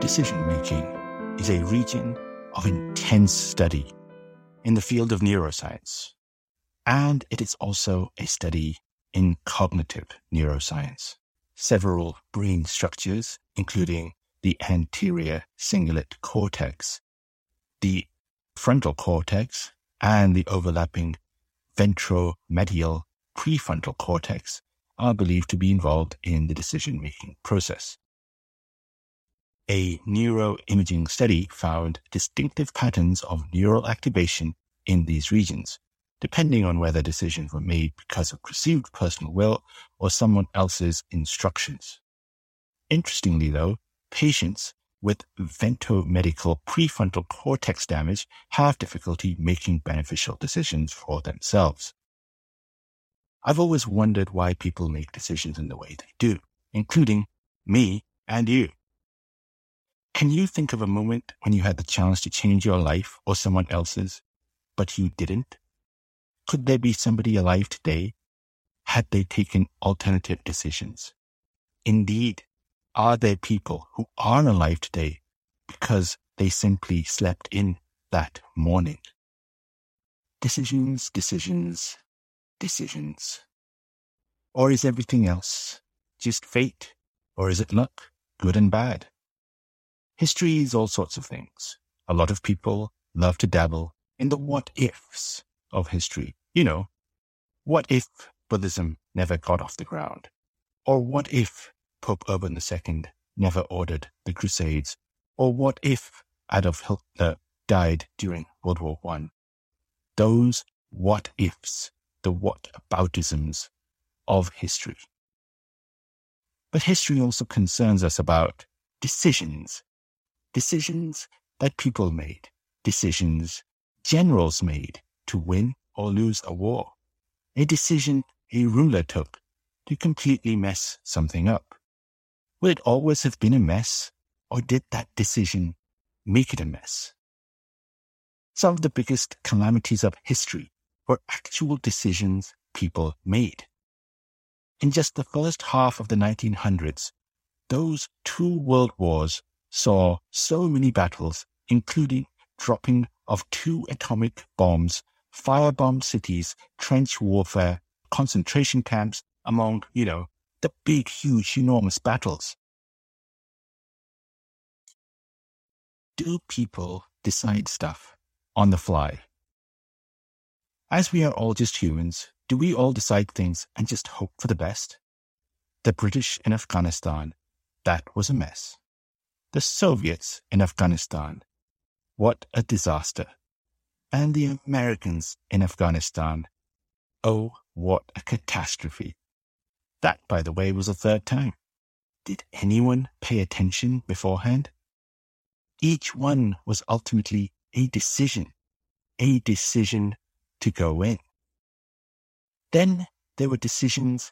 Decision making is a region of intense study in the field of neuroscience, and it is also a study in cognitive neuroscience. Several brain structures, including the anterior cingulate cortex, the frontal cortex, and the overlapping ventromedial prefrontal cortex, are believed to be involved in the decision making process. A neuroimaging study found distinctive patterns of neural activation in these regions, depending on whether decisions were made because of perceived personal will or someone else's instructions. Interestingly, though, patients with ventromedial prefrontal cortex damage have difficulty making beneficial decisions for themselves. I've always wondered why people make decisions in the way they do, including me and you. Can you think of a moment when you had the chance to change your life or someone else's, but you didn't? Could there be somebody alive today had they taken alternative decisions? Indeed, are there people who aren't alive today because they simply slept in that morning? Decisions, decisions, decisions. Or is everything else just fate? Or is it luck, good and bad? History is all sorts of things. A lot of people love to dabble in the what ifs of history. You know, what if Buddhism never got off the ground? Or what if Pope Urban II never ordered the Crusades? Or what if Adolf Hitler died during World War I? Those what ifs, the what aboutisms of history. But history also concerns us about decisions decisions that people made, decisions generals made to win or lose a war, a decision a ruler took to completely mess something up. Will it always have been a mess, or did that decision make it a mess? Some of the biggest calamities of history were actual decisions people made. In just the first half of the 1900s, those two world wars saw so many battles, including dropping of two atomic bombs, firebombed cities, trench warfare, concentration camps, among, you know, the big, huge, enormous battles. Do people decide stuff on the fly? As we are all just humans, do we all decide things and just hope for the best? The British in Afghanistan, that was a mess. The Soviets in Afghanistan. What a disaster. And the Americans in Afghanistan. Oh, what a catastrophe. That, by the way, was the third time. Did anyone pay attention beforehand? Each one was ultimately a decision, a decision to go in. Then there were decisions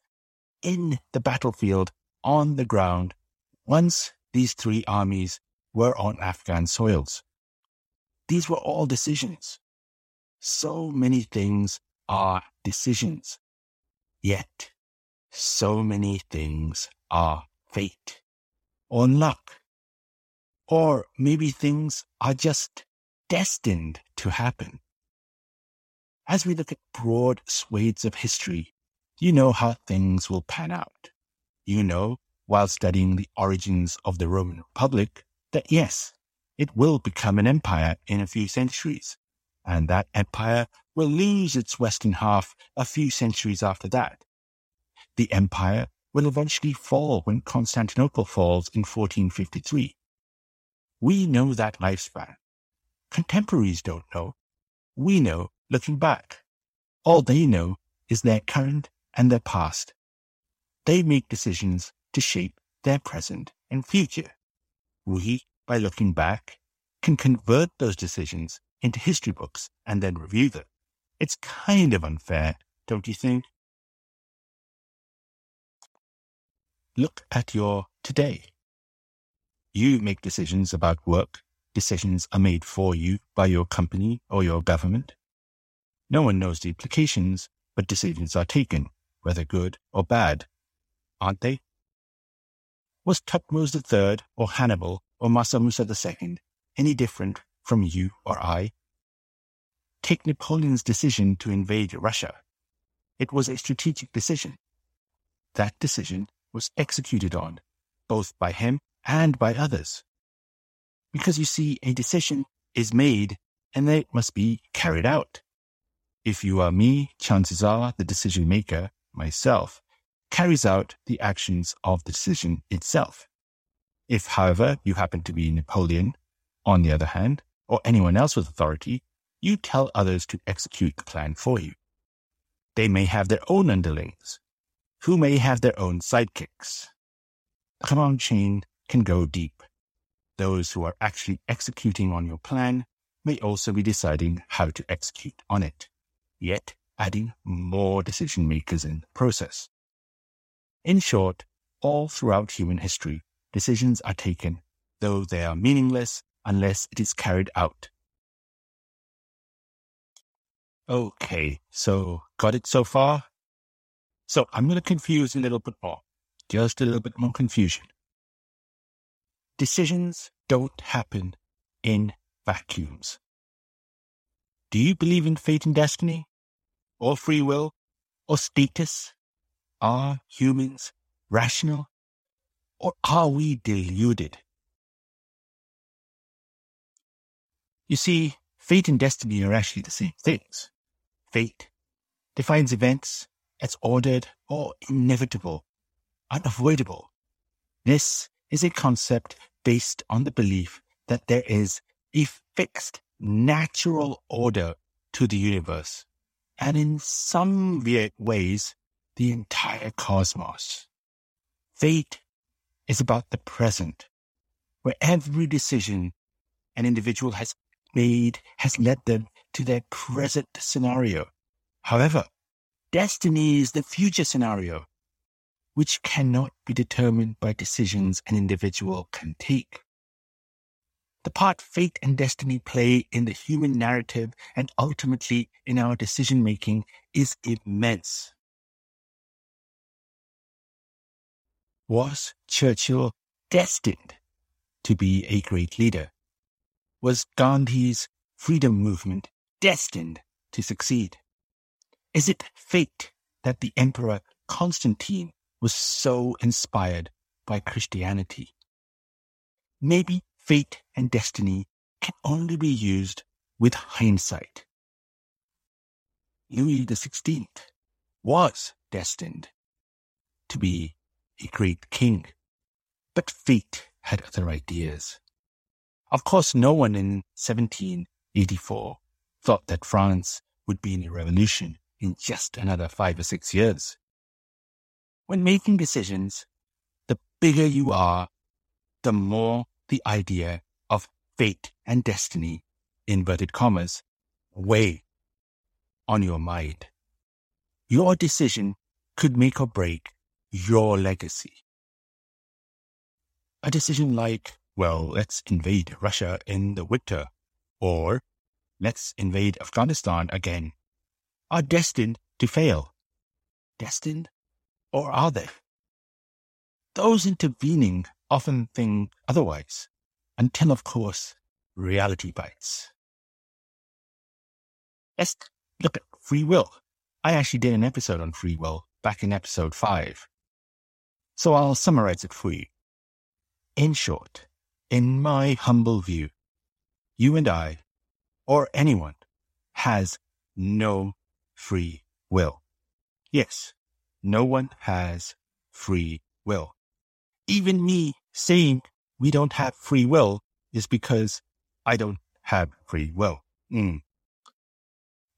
in the battlefield, on the ground, once these three armies were on Afghan soils. These were all decisions. So many things are decisions. Yet, so many things are fate or luck. Or maybe things are just destined to happen. As we look at broad swathes of history, you know how things will pan out. You know while studying the origins of the Roman Republic that yes, it will become an empire in a few centuries, and that empire will lose its western half a few centuries after that. The empire will eventually fall when Constantinople falls in 1453. We know that lifespan. Contemporaries don't know. We know looking back. All they know is their current and their past. They make decisions to shape their present and future. We, by looking back, can convert those decisions into history books and then review them. It's kind of unfair, don't you think? Look at your today. You make decisions about work. Decisions are made for you by your company or your government. No one knows the implications, but decisions are taken, whether good or bad, aren't they? Was Thutmose III or Hannibal or Mansa Musa II any different from you or I? Take Napoleon's decision to invade Russia. It was a strategic decision. That decision was executed on, both by him and by others. Because you see, a decision is made and it must be carried out. If you are me, chances are the decision maker, myself, carries out the actions of the decision itself. If, however, you happen to be Napoleon, on the other hand, or anyone else with authority, you tell others to execute the plan for you. They may have their own underlings, who may have their own sidekicks. The command chain can go deep. Those who are actually executing on your plan may also be deciding how to execute on it, yet adding more decision makers in the process. In short, all throughout human history, decisions are taken, though they are meaningless unless it is carried out. Okay, so got it so far? So I'm going to confuse a little bit more, just a little bit more confusion. Decisions don't happen in vacuums. Do you believe in fate and destiny, or free will, or status? Are humans rational or are we deluded? You see, fate and destiny are actually the same things. Fate defines events as ordered or inevitable, unavoidable. This is a concept based on the belief that there is a fixed natural order to the universe, and in some ways, the entire cosmos. Fate is about the present, where every decision an individual has made has led them to their present scenario. However, destiny is the future scenario, which cannot be determined by decisions an individual can take. The part fate and destiny play in the human narrative and ultimately in our decision making is immense. Was Churchill destined to be a great leader? Was Gandhi's freedom movement destined to succeed? Is it fate that the Emperor Constantine was so inspired by Christianity? Maybe fate and destiny can only be used with hindsight. Louis XVI was destined to be a great king. But fate had other ideas. Of course, no one in 1784 thought that France would be in a revolution in just another five or six years. When making decisions, the bigger you are, the more the idea of fate and destiny, inverted commas, weigh on your mind. Your decision could make or break your legacy. A decision like, well, let's invade Russia in the winter, or let's invade Afghanistan again, are destined to fail. Destined? Or are they? Those intervening often think otherwise, until, of course, reality bites. Let's look at free will. I actually did an episode on free will back in episode 5. So I'll summarize it for you. In short, in my humble view, you and I, or anyone, has no free will. Yes, no one has free will. Even me saying we don't have free will is because I don't have free will. Mm.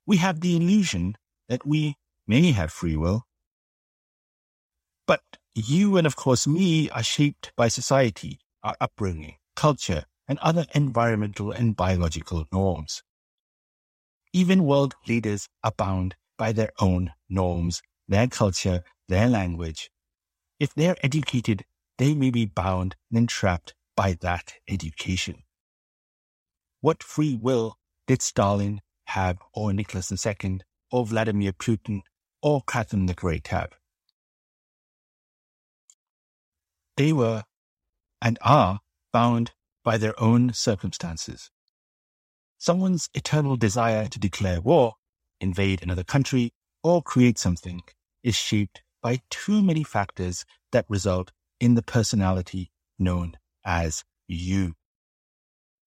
We have the illusion that we may have free will. But you and of course me are shaped by society, our upbringing, culture, and other environmental and biological norms. Even world leaders are bound by their own norms, their culture, their language. If they're educated, they may be bound and entrapped by that education. What free will did Stalin have, or Nicholas II, or Vladimir Putin, or Catherine the Great have? They were and are bound by their own circumstances. Someone's eternal desire to declare war, invade another country, or create something is shaped by too many factors that result in the personality known as you.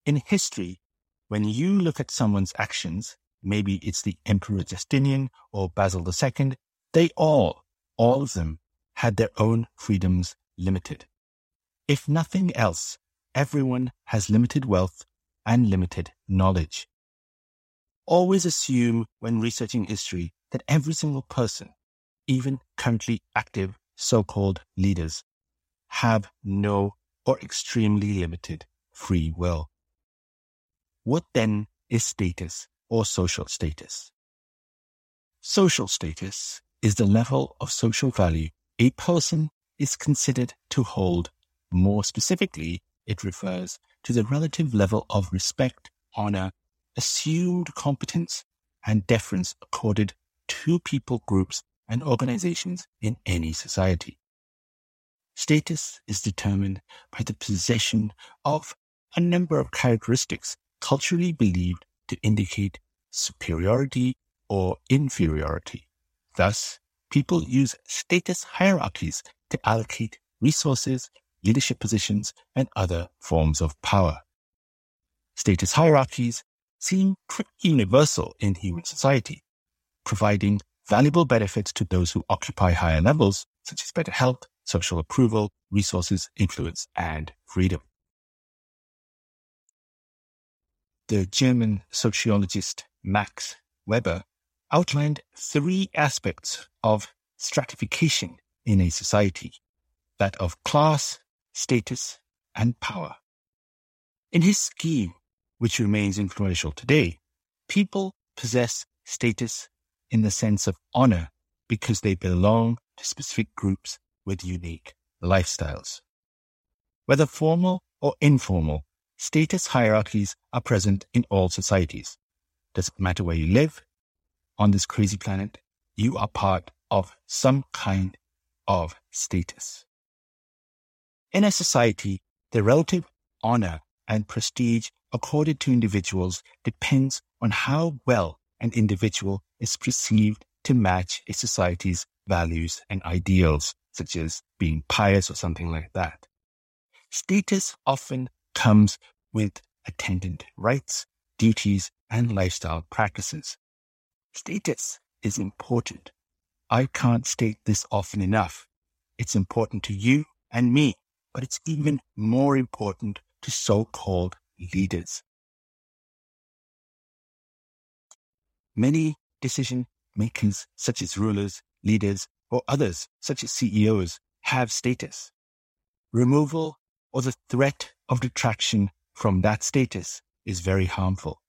In history, when you look at someone's actions, maybe it's the Emperor Justinian or Basil II, they all, all of them, had their own freedoms limited. If nothing else, everyone has limited wealth and limited knowledge. Always assume when researching history that every single person, even currently active so-called leaders, have no or extremely limited free will. What then is status or social status? Social status is the level of social value a person is considered to hold. More specifically, it refers to the relative level of respect, honor, assumed competence, and deference accorded to people groups and organizations in any society. Status is determined by the possession of a number of characteristics culturally believed to indicate superiority or inferiority. Thus, people use status hierarchies to allocate resources, leadership positions, and other forms of power. Status hierarchies seem pretty universal in human society, providing valuable benefits to those who occupy higher levels, such as better health, social approval, resources, influence, and freedom. The German sociologist Max Weber outlined three aspects of stratification in a society that of class, status, and power. In his scheme, which remains influential today, people possess status in the sense of honor because they belong to specific groups with unique lifestyles. Whether formal or informal, status hierarchies are present in all societies. Doesn't matter where you live on this crazy planet, you are part of some kind of status. In a society, the relative honor and prestige accorded to individuals depends on how well an individual is perceived to match a society's values and ideals such as being pious or something like that. Status often comes with attendant rights, duties, and lifestyle practices. Status is important. I can't state this often enough. It's important to you and me, but it's even more important to so-called leaders. Many decision makers, such as rulers, leaders, or others, such as CEOs, have status. Removal or the threat of detraction from that status is very harmful.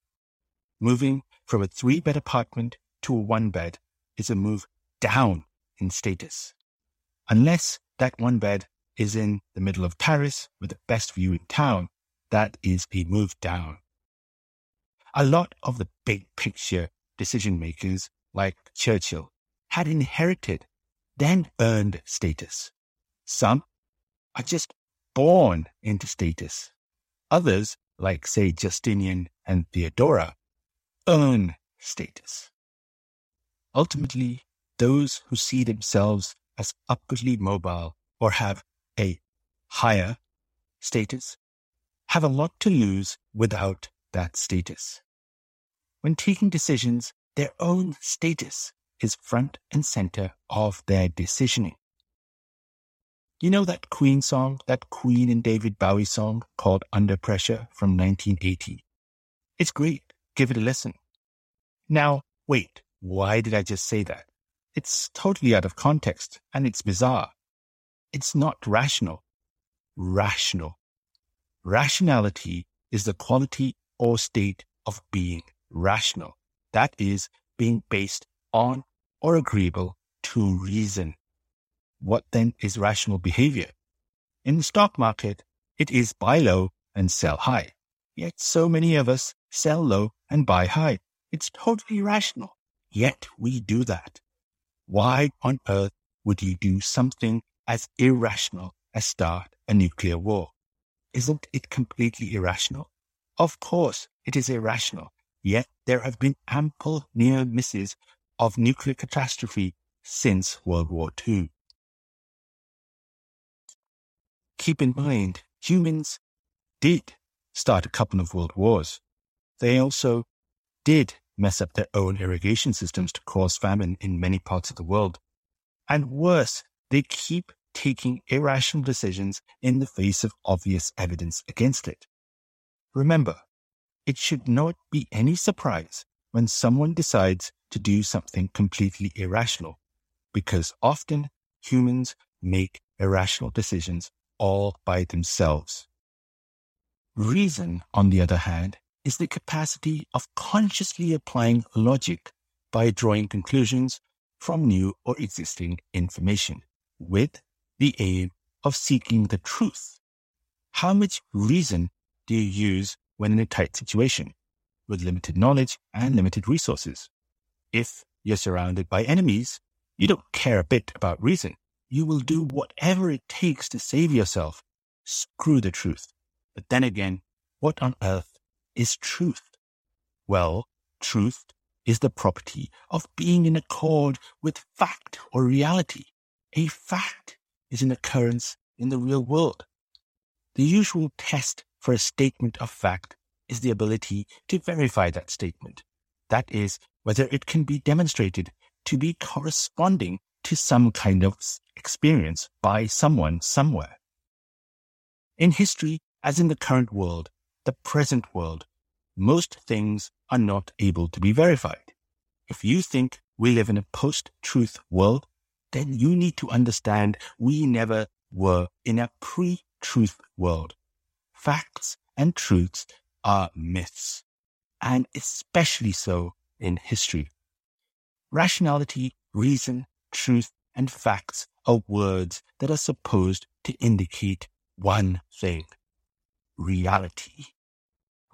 Moving from a three bed apartment to a one bed is a move down in status. Unless that one bed is in the middle of Paris with the best view in town, that is a move down. A lot of the big picture decision makers, like Churchill, had inherited then earned status. Some are just born into status. Others, like say Justinian and Theodora, earn status. Ultimately, those who see themselves as upwardly mobile or have a higher status have a lot to lose without that status. When taking decisions, their own status is front and center of their decisioning. You know that Queen song, that Queen and David Bowie song called Under Pressure from 1980? It's great. Give it a listen. Now, wait, why did I just say that? It's totally out of context and it's bizarre. It's not rational. Rational. Rationality is the quality or state of being rational. That is, being based on or agreeable to reason. What then is rational behavior? In the stock market, it is buy low and sell high. Yet so many of us sell low and buy high. It's totally rational. Yet we do that. Why on earth would you do something as irrational as start a nuclear war? isn't it completely irrational? Of course, it is irrational. Yet there have been ample near misses of nuclear catastrophe since World War II. Keep in mind, humans did start a couple of world wars. They also did mess up their own irrigation systems to cause famine in many parts of the world. And worse, they keep taking irrational decisions in the face of obvious evidence against it. Remember, it should not be any surprise when someone decides to do something completely irrational, because often humans make irrational decisions all by themselves. Reason, on the other hand, is the capacity of consciously applying logic by drawing conclusions from new or existing information with the aim of seeking the truth. How much reason do you use when in a tight situation with limited knowledge and limited resources? If you're surrounded by enemies, you don't care a bit about reason. You will do whatever it takes to save yourself. Screw the truth. But then again, what on earth is truth? Well, truth is the property of being in accord with fact or reality. A fact is an occurrence in the real world. The usual test for a statement of fact is the ability to verify that statement. That is, whether it can be demonstrated to be corresponding to some kind of experience by someone somewhere. In history, as in the current world, the present world, most things are not able to be verified. If you think we live in a post-truth world, then you need to understand we never were in a pre-truth world. Facts and truths are myths, and especially so in history. Rationality, reason, truth, and facts are words that are supposed to indicate one thing reality.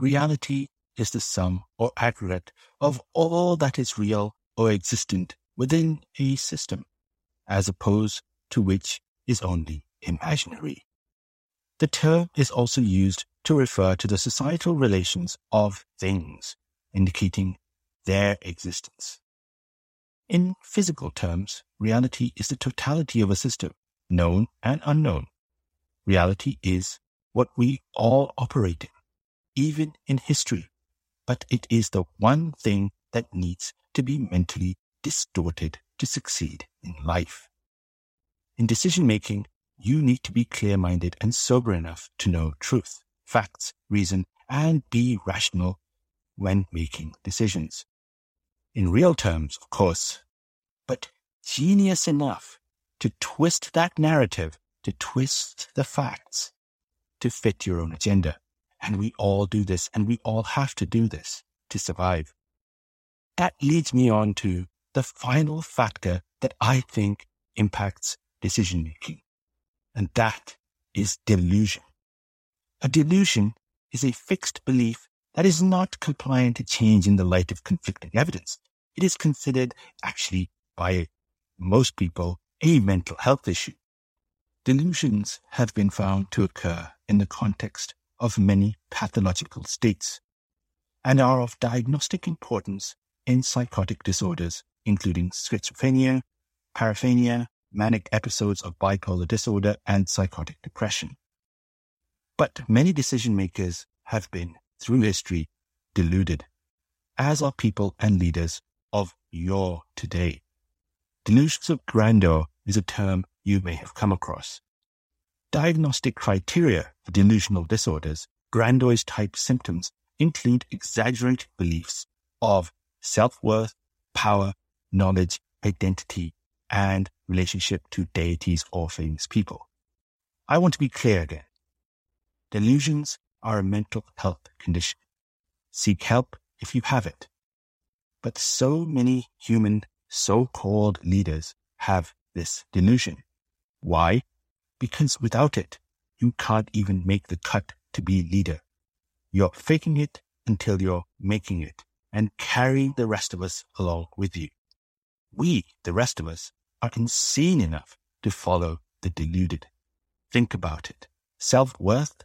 Reality is the sum or aggregate of all that is real or existent within a system, as opposed to which is only imaginary. The term is also used to refer to the societal relations of things, indicating their existence. In physical terms, reality is the totality of a system, known and unknown. Reality is what we all operate in even in history, but it is the one thing that needs to be mentally distorted to succeed in life. In decision making, you need to be clear minded and sober enough to know truth, facts, reason, and be rational when making decisions. In real terms, of course, but genius enough to twist that narrative, to twist the facts, to fit your own agenda. And we all do this, and we all have to do this to survive. That leads me on to the final factor that I think impacts decision making, and that is delusion. A delusion is a fixed belief that is not compliant to change in the light of conflicting evidence. It is considered actually by most people a mental health issue. Delusions have been found to occur in the context of many pathological states and are of diagnostic importance in psychotic disorders, including schizophrenia, paraphrenia, manic episodes of bipolar disorder, and psychotic depression. But many decision makers have been, through history, deluded, as are people and leaders of your today. Delusions of grandeur is a term you may have come across. Diagnostic criteria for delusional disorders, grandiose type symptoms include exaggerated beliefs of self-worth, power, knowledge, identity, and relationship to deities or famous people. I want to be clear again. Delusions are a mental health condition. Seek help if you have it. But so many human so-called leaders have this delusion. Why? Because without it, you can't even make the cut to be leader. You're faking it until you're making it and carrying the rest of us along with you. We, the rest of us, are insane enough to follow the deluded. Think about it. Self-worth,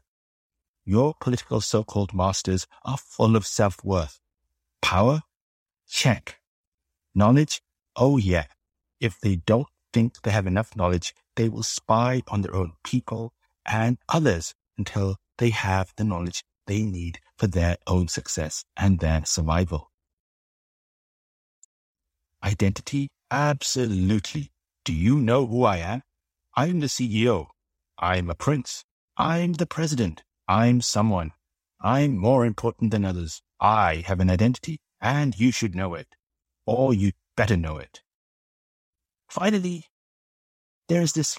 your political so-called masters are full of self-worth. Power? Check. Knowledge? Oh yeah. If they don't think they have enough knowledge, they will spy on their own people and others until they have the knowledge they need for their own success and their survival. Identity? Absolutely. Do you know who I am? I'm the CEO. I'm a prince. I'm the president. I'm someone. I'm more important than others. I have an identity and you should know it. Or you'd better know it. Finally, there is this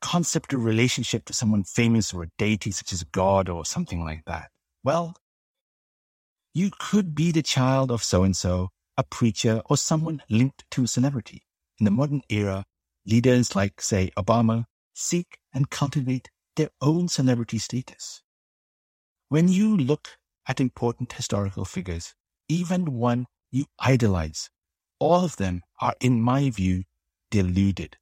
concept of relationship to someone famous or a deity such as God or something like that. Well, you could be the child of so and so, a preacher, or someone linked to a celebrity. In the modern era, leaders like, say, Obama seek and cultivate their own celebrity status. When you look at important historical figures, even one you idolize, all of them are, in my view, deluded.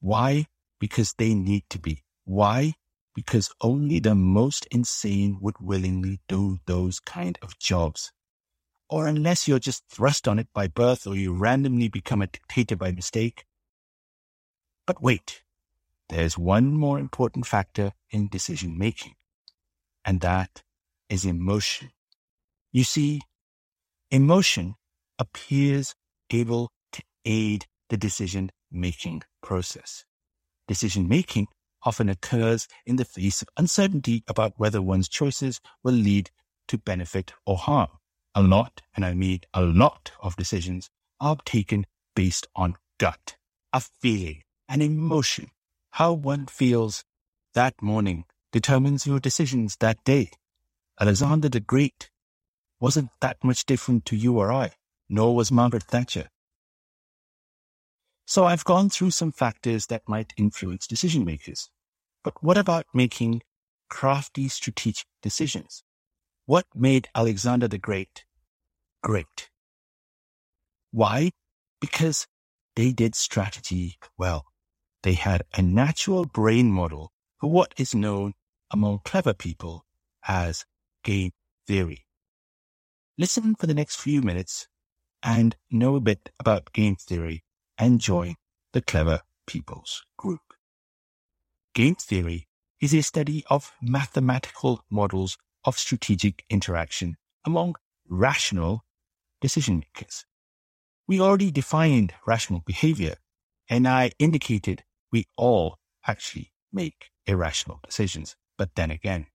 Why? Because they need to be. Why? Because only the most insane would willingly do those kind of jobs. Or unless you're just thrust on it by birth or you randomly become a dictator by mistake. But wait, there's one more important factor in decision making, and that is emotion. You see, emotion appears able to aid the decision making process. Decision making often occurs in the face of uncertainty about whether one's choices will lead to benefit or harm. A lot, and I mean a lot of decisions are taken based on gut, a feeling, an emotion. How one feels that morning determines your decisions that day. Alexander the Great wasn't that much different to you or I, nor was Margaret Thatcher. So I've gone through some factors that might influence decision makers. But what about making crafty strategic decisions? What made Alexander the Great great? Why? Because they did strategy well. They had a natural brain model for what is known among clever people as game theory. Listen for the next few minutes and know a bit about game theory and join the clever people's group. Game theory is a study of mathematical models of strategic interaction among rational decision makers. We already defined rational behavior, and I indicated we all actually make irrational decisions. But then again,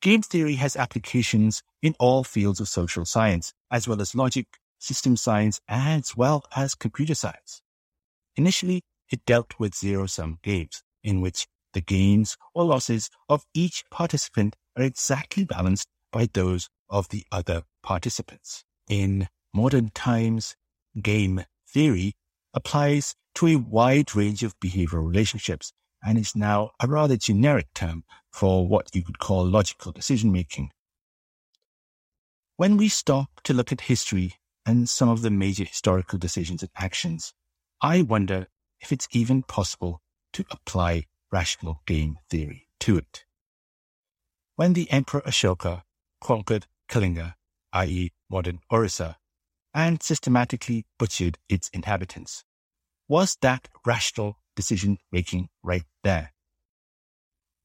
game theory has applications in all fields of social science, as well as logic, system science, as well as computer science. Initially, it dealt with zero-sum games, in which the gains or losses of each participant are exactly balanced by those of the other participants. In modern times, game theory applies to a wide range of behavioral relationships and is now a rather generic term for what you could call logical decision making. When we stop to look at history and some of the major historical decisions and actions, I wonder if it's even possible to apply rational game theory to it. When the Emperor Ashoka conquered Kalinga, i.e. modern Orissa, and systematically butchered its inhabitants, was that rational decision making right there?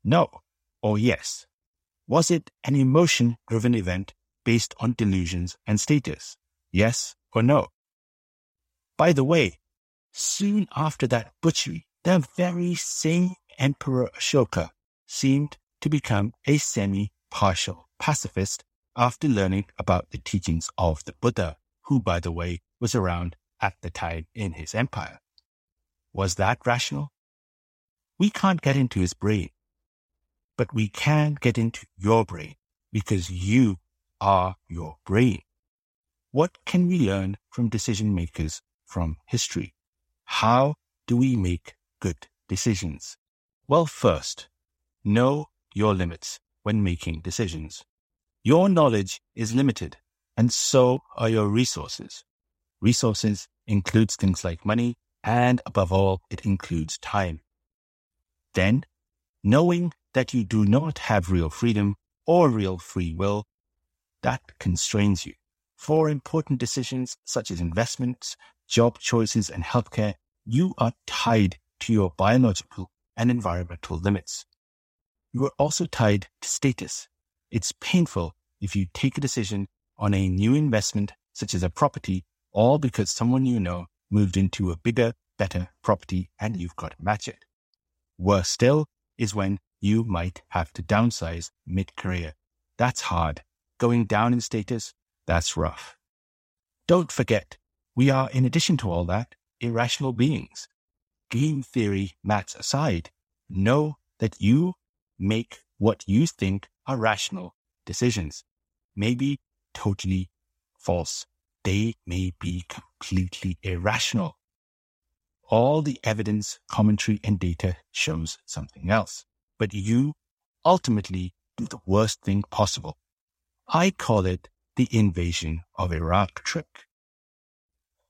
No or yes. Was it an emotion driven event based on delusions and status? Yes or no? By the way, soon after that butchery, the very same Emperor Ashoka seemed to become a semi-partial pacifist after learning about the teachings of the Buddha, who, by the way, was around at the time in his empire. Was that rational? We can't get into his brain, but we can get into your brain because you are your brain. What can we learn from decision makers from history? How do we make good decisions? Well, first, know your limits when making decisions. Your knowledge is limited and so are your resources. Resources includes things like money and above all, it includes time. Then, knowing that you do not have real freedom or real free will, that constrains you. For important decisions such as investments, job choices, and healthcare, you are tied to your biological and environmental limits. You are also tied to status. It's painful if you take a decision on a new investment, such as a property, all because someone you know moved into a bigger, better property and you've got to match it. Worse still is when you might have to downsize mid career. That's hard. Going down in status, that's rough. Don't forget, we are, in addition to all that, irrational beings. Game theory maths aside, know that you make what you think are rational decisions. Maybe totally false. They may be completely irrational. All the evidence, commentary, and data shows something else. But you ultimately do the worst thing possible. I call it the invasion of Iraq trick.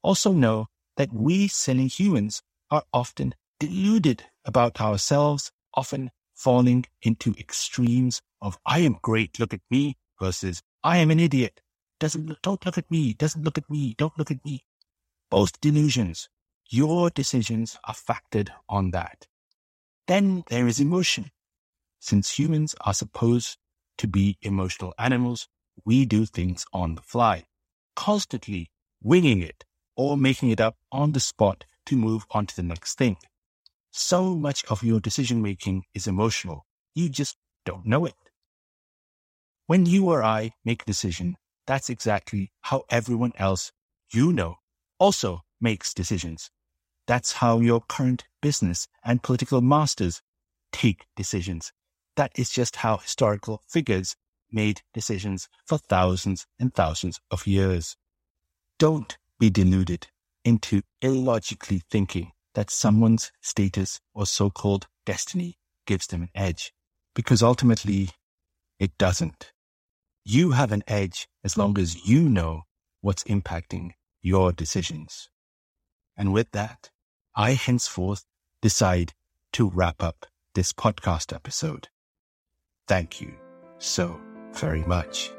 Also know that we silly humans are often deluded about ourselves, often falling into extremes of I am great, look at me, versus I am an idiot. Doesn't don't look at me, doesn't look at me, don't look at me. Both delusions. Your decisions are factored on that. Then there is emotion. Since humans are supposed to be emotional animals, we do things on the fly, constantly winging it or making it up on the spot to move on to the next thing. So much of your decision making is emotional. You just don't know it. When you or I make a decision, that's exactly how everyone else you know also makes decisions. That's how your current business and political masters take decisions. That is just how historical figures made decisions for thousands and thousands of years. Don't be deluded into illogically thinking that someone's status or so-called destiny gives them an edge, because ultimately it doesn't. You have an edge as long as you know what's impacting your decisions. And with that, I henceforth decide to wrap up this podcast episode. Thank you so very much.